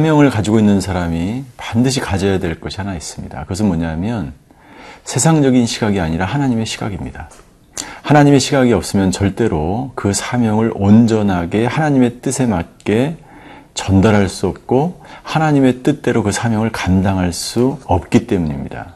사명을 가지고 있는 사람이 반드시 가져야 될 것이 하나 있습니다. 그것은 뭐냐면 세상적인 시각이 아니라 하나님의 시각입니다. 하나님의 시각이 없으면 절대로 그 사명을 온전하게 하나님의 뜻에 맞게 전달할 수 없고 하나님의 뜻대로 그 사명을 감당할 수 없기 때문입니다.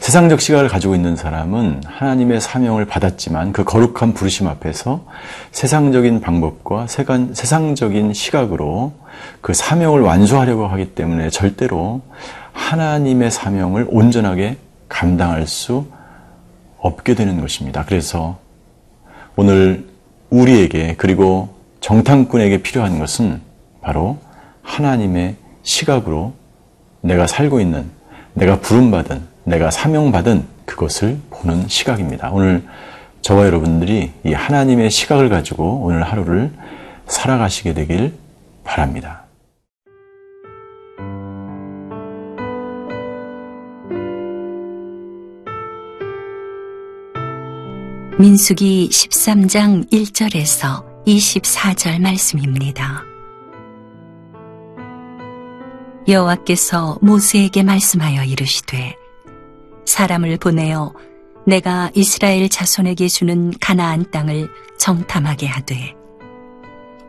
세상적 시각을 가지고 있는 사람은 하나님의 사명을 받았지만 그 거룩한 부르심 앞에서 세상적인 방법과 세상적인 시각으로 그 사명을 완수하려고 하기 때문에 절대로 하나님의 사명을 온전하게 감당할 수 없게 되는 것입니다. 그래서 오늘 우리에게 그리고 정탐꾼에게 필요한 것은 바로 하나님의 시각으로 내가 살고 있는 내가 부름받은 내가 사명받은 그것을 보는 시각입니다. 오늘 저와 여러분들이 이 하나님의 시각을 가지고 오늘 하루를 살아가시게 되길 바랍니다. 민수기 13장 1절에서 24절 말씀입니다. 여호와께서 모세에게 말씀하여 이르시되 사람을 보내어 내가 이스라엘 자손에게 주는 가나안 땅을 정탐하게 하되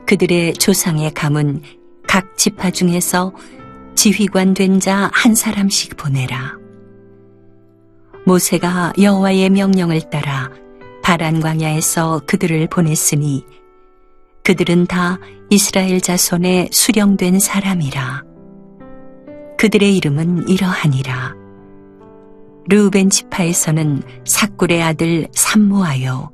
그들의 조상의 감은 각 지파 중에서 지휘관 된 자 한 사람씩 보내라. 모세가 여호와의 명령을 따라 바란 광야에서 그들을 보냈으니 그들은 다 이스라엘 자손의 수령된 사람이라. 그들의 이름은 이러하니라. 르우벤 지파에서는 사꿀의 아들 삼모하요.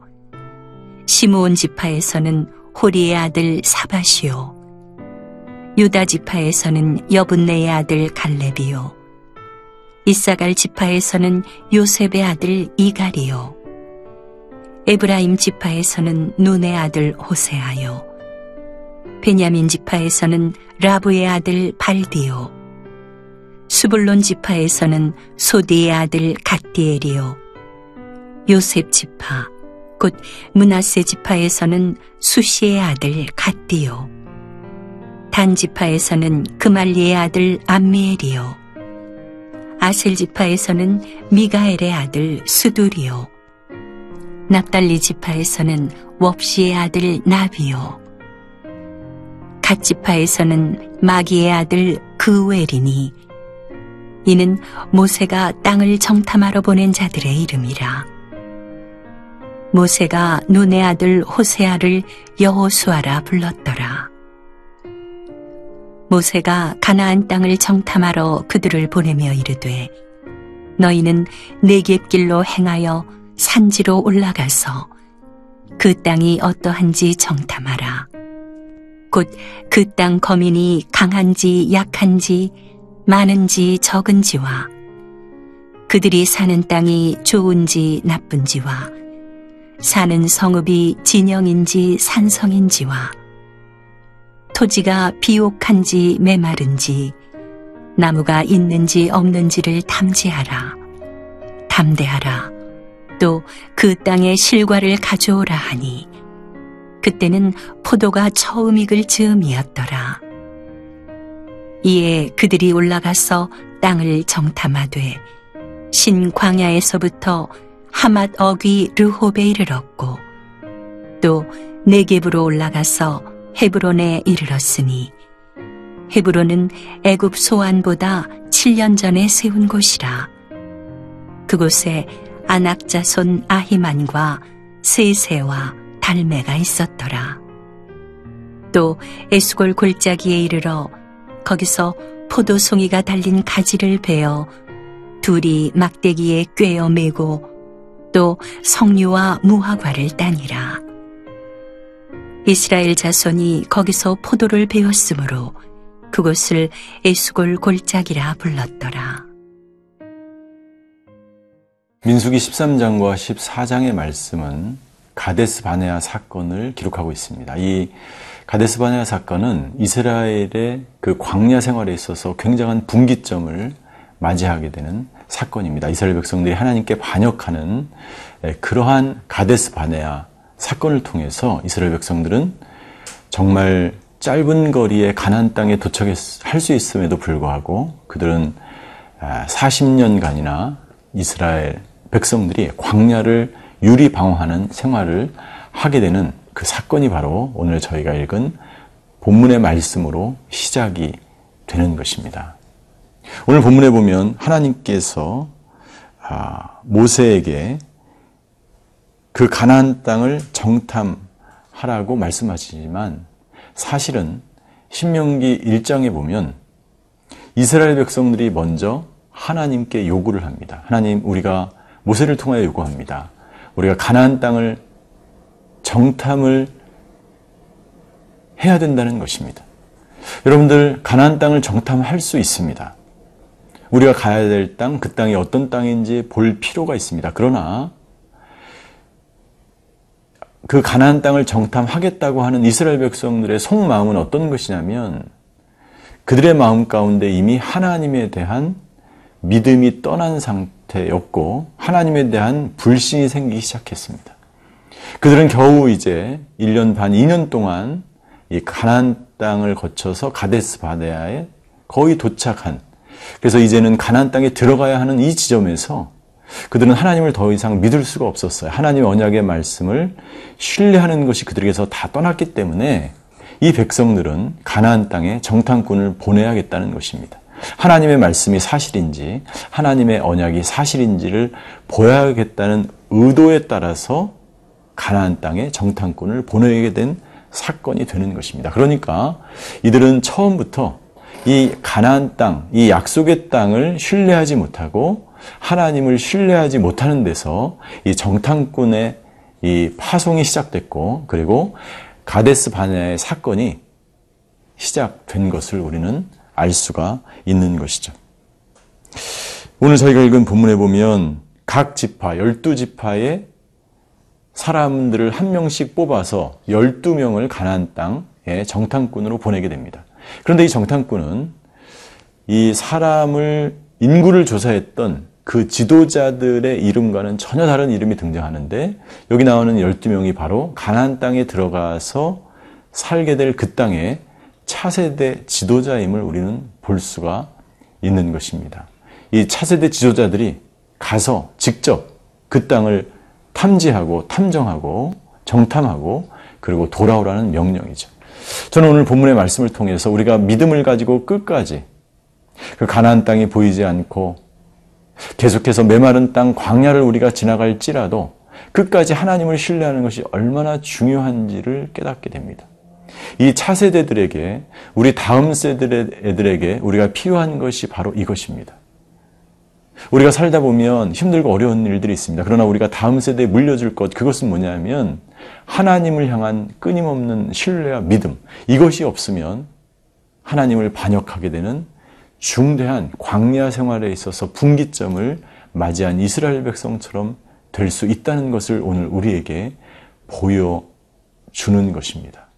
시므온 지파에서는 호리의 아들 사바시요. 유다 지파에서는 여분네의 아들 갈렙이요. 이사갈 지파에서는 요셉의 아들 이갈이요. 에브라임 지파에서는 눈의 아들 호세아요. 베냐민 지파에서는 라브의 아들 발디요. 수불론 지파에서는 소디의 아들 갓디엘이요. 요셉 지파, 곧 문하세 지파에서는 수시의 아들 갓디요. 단 지파에서는 그말리의 아들 암미엘이요. 아셀 지파에서는 미가엘의 아들 수두리요. 납달리 지파에서는 웁시의 아들 나비요. 갓 지파에서는 마기의 아들 그웰이니 이는 모세가 땅을 정탐하러 보낸 자들의 이름이라. 모세가 눈의 아들 호세아를 여호수아라 불렀더라. 모세가 가나안 땅을 정탐하러 그들을 보내며 이르되 너희는 내겝 길로 행하여 산지로 올라가서 그 땅이 어떠한지 정탐하라. 곧 그 땅 거민이 강한지 약한지 많은지 적은지와 그들이 사는 땅이 좋은지 나쁜지와 사는 성읍이 진영인지 산성인지와 토지가 비옥한지 메마른지 나무가 있는지 없는지를 탐지하라. 담대하라. 또 그 땅의 실과를 가져오라 하니 그때는 포도가 처음 익을 즈음이었더라. 이에 그들이 올라가서 땅을 정탐하되 신 광야에서부터 하맛 어귀 르홉에 이르렀고 또 네겝으로 올라가서 헤브론에 이르렀으니 헤브론은 애굽 소안보다 7년 전에 세운 곳이라. 그곳에 아낙자손 아히만과 세세와 달메가 있었더라. 또 에스골 골짜기에 이르러 거기서 포도송이가 달린 가지를 베어 둘이 막대기에 꿰어 매고 또 석류와 무화과를 따니라. 이스라엘 자손이 거기서 포도를 베었으므로 그곳을 에스골 골짜기라 불렀더라. 민수기 13장과 14장의 말씀은 가데스 바네아 사건을 기록하고 있습니다. 이 가데스 바네아 사건은 이스라엘의 그 광야 생활에 있어서 굉장한 분기점을 맞이하게 되는 사건입니다. 이스라엘 백성들이 하나님께 반역하는 그러한 가데스 바네아 사건을 통해서 이스라엘 백성들은 정말 짧은 거리에 가나안 땅에 도착할 수 있음에도 불구하고 그들은 40년간이나 이스라엘 백성들이 광야를 유리 방어하는 생활을 하게 되는 그 사건이 바로 오늘 저희가 읽은 본문의 말씀으로 시작이 되는 것입니다. 오늘 본문에 보면 하나님께서 아, 모세에게 그 가나안 땅을 정탐하라고 말씀하시지만 사실은 신명기 1장에 보면 이스라엘 백성들이 먼저 하나님께 요구를 합니다. 하나님 우리가 모세를 통하여 요구합니다. 우리가 가나안 땅을 정탐을 해야 된다는 것입니다. 여러분들 가나안 땅을 정탐할 수 있습니다. 우리가 가야 될 땅, 그 땅이 어떤 땅인지 볼 필요가 있습니다. 그러나 그 가나안 땅을 정탐하겠다고 하는 이스라엘 백성들의 속마음은 어떤 것이냐면 그들의 마음 가운데 이미 하나님에 대한 믿음이 떠난 상태였고 하나님에 대한 불신이 생기기 시작했습니다. 그들은 겨우 이제 1년 반, 2년 동안 이 가나안 땅을 거쳐서 가데스 바네아에 거의 도착한 그래서 이제는 가나안 땅에 들어가야 하는 이 지점에서 그들은 하나님을 더 이상 믿을 수가 없었어요. 하나님의 언약의 말씀을 신뢰하는 것이 그들에게서 다 떠났기 때문에 이 백성들은 가나안 땅에 정탐꾼을 보내야겠다는 것입니다. 하나님의 말씀이 사실인지 하나님의 언약이 사실인지를 보여야겠다는 의도에 따라서 가나안 땅에 정탐꾼을 보내게 된 사건이 되는 것입니다. 그러니까 이들은 처음부터 이 가나안 땅, 이 약속의 땅을 신뢰하지 못하고 하나님을 신뢰하지 못하는 데서 이 정탐꾼의 이 파송이 시작됐고 그리고 가데스 바네아의 사건이 시작된 것을 우리는 알 수가 있는 것이죠. 오늘 저희가 읽은 본문에 보면 각 지파, 열두 지파의 사람들을 한 명씩 뽑아서 12명을 가나안 땅에 정탐꾼으로 보내게 됩니다. 그런데 이 정탐꾼은 이 사람을 인구를 조사했던 그 지도자들의 이름과는 전혀 다른 이름이 등장하는데 여기 나오는 12명이 바로 가나안 땅에 들어가서 살게 될 그 땅의 차세대 지도자임을 우리는 볼 수가 있는 것입니다. 이 차세대 지도자들이 가서 직접 그 땅을 탐지하고 탐정하고 정탐하고 그리고 돌아오라는 명령이죠. 저는 오늘 본문의 말씀을 통해서 우리가 믿음을 가지고 끝까지 그 가나안 땅이 보이지 않고 계속해서 메마른 땅 광야를 우리가 지나갈지라도 끝까지 하나님을 신뢰하는 것이 얼마나 중요한지를 깨닫게 됩니다. 이 차세대들에게 우리 다음 세대들에게 우리가 필요한 것이 바로 이것입니다. 우리가 살다 보면 힘들고 어려운 일들이 있습니다. 그러나 우리가 다음 세대에 물려줄 것, 그것은 뭐냐면 하나님을 향한 끊임없는 신뢰와 믿음. 이것이 없으면 하나님을 반역하게 되는 중대한 광야 생활에 있어서 분기점을 맞이한 이스라엘 백성처럼 될 수 있다는 것을 오늘 우리에게 보여주는 것입니다.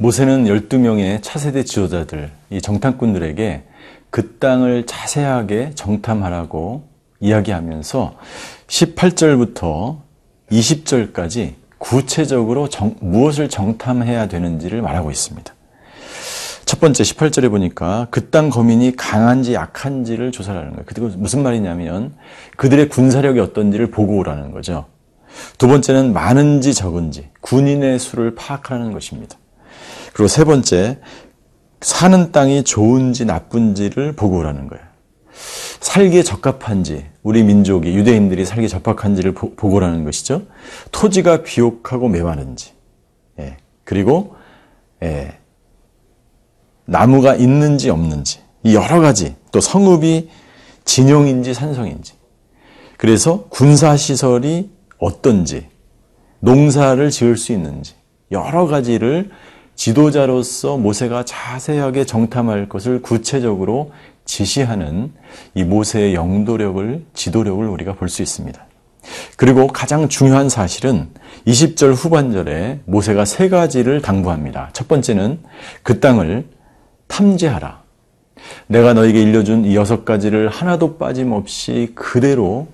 모세는 12명의 차세대 지도자들, 이 정탐꾼들에게 그 땅을 자세하게 정탐하라고 이야기하면서 18절부터 20절까지 구체적으로 정, 무엇을 정탐해야 되는지를 말하고 있습니다. 첫 번째 18절에 보니까 그 땅 거민이 강한지 약한지를 조사하는 거예요. 그리고 무슨 말이냐면 그들의 군사력이 어떤지를 보고 오라는 거죠. 두 번째는 많은지 적은지 군인의 수를 파악하는 것입니다. 그리고 세 번째, 사는 땅이 좋은지 나쁜지를 보고 오라는 거예요. 살기에 적합한지, 우리 민족이, 유대인들이 살기에 적합한지를 보, 고 오라는 것이죠. 토지가 비옥하고 메마른지, 예. 그리고, 예. 나무가 있는지 없는지, 이 여러 가지, 또 성읍이 진영인지 산성인지, 그래서 군사시설이 어떤지, 농사를 지을 수 있는지, 여러 가지를 지도자로서 모세가 자세하게 정탐할 것을 구체적으로 지시하는 이 모세의 영도력을, 지도력을 우리가 볼 수 있습니다. 그리고 가장 중요한 사실은 20절 후반절에 모세가 세 가지를 당부합니다. 첫 번째는 그 땅을 탐지하라. 내가 너에게 일려준 이 여섯 가지를 하나도 빠짐없이 그대로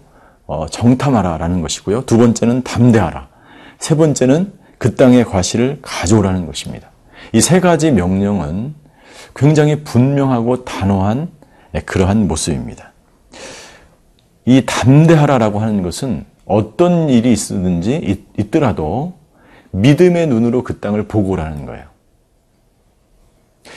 어, 정탐하라 라는 것이고요. 두 번째는 담대하라. 세 번째는 그 땅의 과실을 가져오라는 것입니다. 이 세 가지 명령은 굉장히 분명하고 단호한 네, 그러한 모습입니다. 이 담대하라라고 하는 것은 어떤 일이 있든지 있- 있더라도 믿음의 눈으로 그 땅을 보고 오라는 거예요.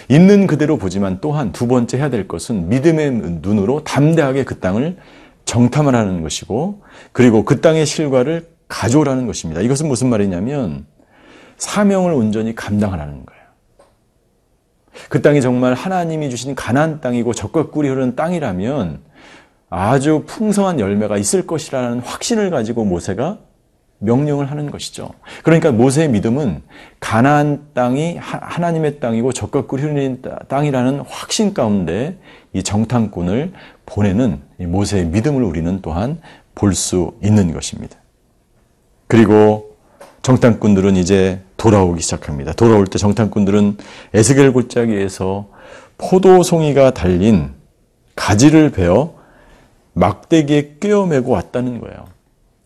있는 그대로 보지만 또한 두 번째 해야 될 것은 믿음의 눈으로 담대하게 그 땅을 정탐하라는 것이고 그리고 그 땅의 실과를 가져오라는 것입니다. 이것은 무슨 말이냐면 사명을 온전히 감당하라는 거예요. 그 땅이 정말 하나님이 주신 가나안 땅이고 적과 꿀이 흐르는 땅이라면 아주 풍성한 열매가 있을 것이라는 확신을 가지고 모세가 명령을 하는 것이죠. 그러니까 모세의 믿음은 가나안 땅이 하- 하나님의 땅이고 적과 꿀이 흐르는 따- 땅이라는 확신 가운데 이 정탐꾼을 보내는 이 모세의 믿음을 우리는 또한 볼 수 있는 것입니다. 그리고 정탐꾼들은 이제 돌아오기 시작합니다. 돌아올 때 정탐꾼들은 에스겔 골짜기에서 포도송이가 달린 가지를 베어 막대기에 꿰어매고 왔다는 거예요.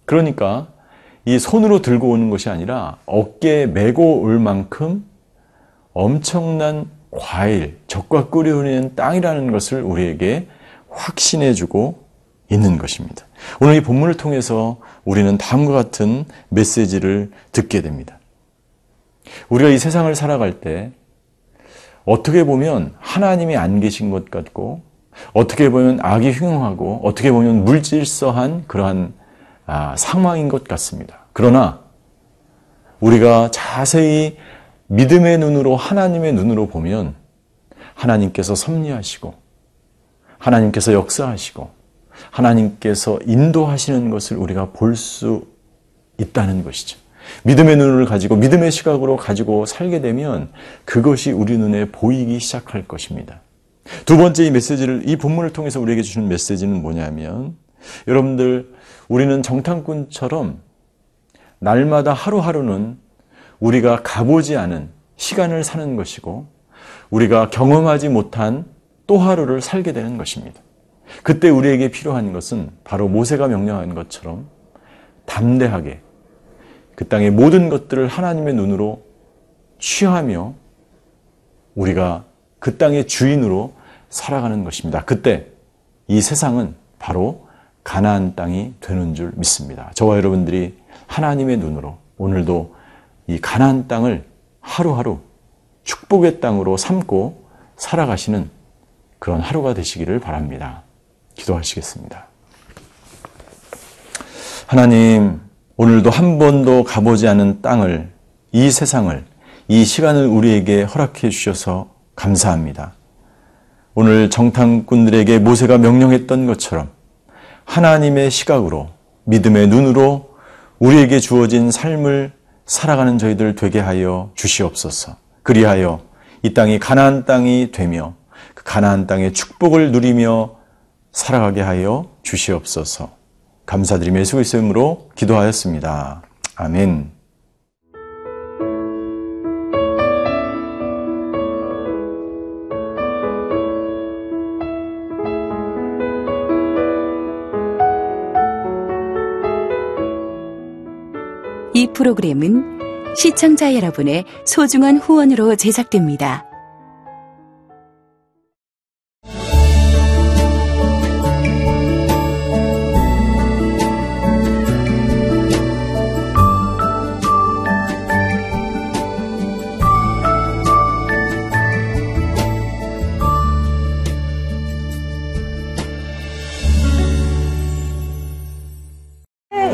그러니까 이 손으로 들고 오는 것이 아니라 어깨에 메고 올 만큼 엄청난 과일, 적과 흐르는 땅이라는 것을 우리에게 확신해 주고 있는 것입니다. 오늘 이 본문을 통해서 우리는 다음과 같은 메시지를 듣게 됩니다. 우리가 이 세상을 살아갈 때 어떻게 보면 하나님이 안 계신 것 같고 어떻게 보면 악이 흉하고 어떻게 보면 물질서한 그러한 아, 상황인 것 같습니다. 그러나 우리가 자세히 믿음의 눈으로 하나님의 눈으로 보면 하나님께서 섭리하시고 하나님께서 역사하시고 하나님께서 인도하시는 것을 우리가 볼 수 있다는 것이죠. 믿음의 눈을 가지고 믿음의 시각으로 가지고 살게 되면 그것이 우리 눈에 보이기 시작할 것입니다. 두 번째 이 메시지를 이 본문을 통해서 우리에게 주는 메시지는 뭐냐면 여러분들 우리는 정탐꾼처럼 날마다 하루하루는 우리가 가보지 않은 시간을 사는 것이고 우리가 경험하지 못한 또 하루를 살게 되는 것입니다. 그때 우리에게 필요한 것은 바로 모세가 명령한 것처럼 담대하게 그 땅의 모든 것들을 하나님의 눈으로 취하며 우리가 그 땅의 주인으로 살아가는 것입니다. 그때 이 세상은 바로 가나안 땅이 되는 줄 믿습니다. 저와 여러분들이 하나님의 눈으로 오늘도 이 가나안 땅을 하루하루 축복의 땅으로 삼고 살아가시는 그런 하루가 되시기를 바랍니다. 기도하시겠습니다. 하나님, 오늘도 한 번도 가보지 않은 땅을, 이 세상을, 이 시간을 우리에게 허락해 주셔서 감사합니다. 오늘 정탐꾼들에게 모세가 명령했던 것처럼 하나님의 시각으로, 믿음의 눈으로 우리에게 주어진 삶을 살아가는 저희들 되게 하여 주시옵소서. 그리하여 이 땅이 가나안 땅이 되며 그 가나안 땅의 축복을 누리며 살아가게 하여 주시옵소서. 감사드리며 예수 그리스도의 이름으로 기도하였습니다. 아멘. 이 프로그램은 시청자 여러분의 소중한 후원으로 제작됩니다.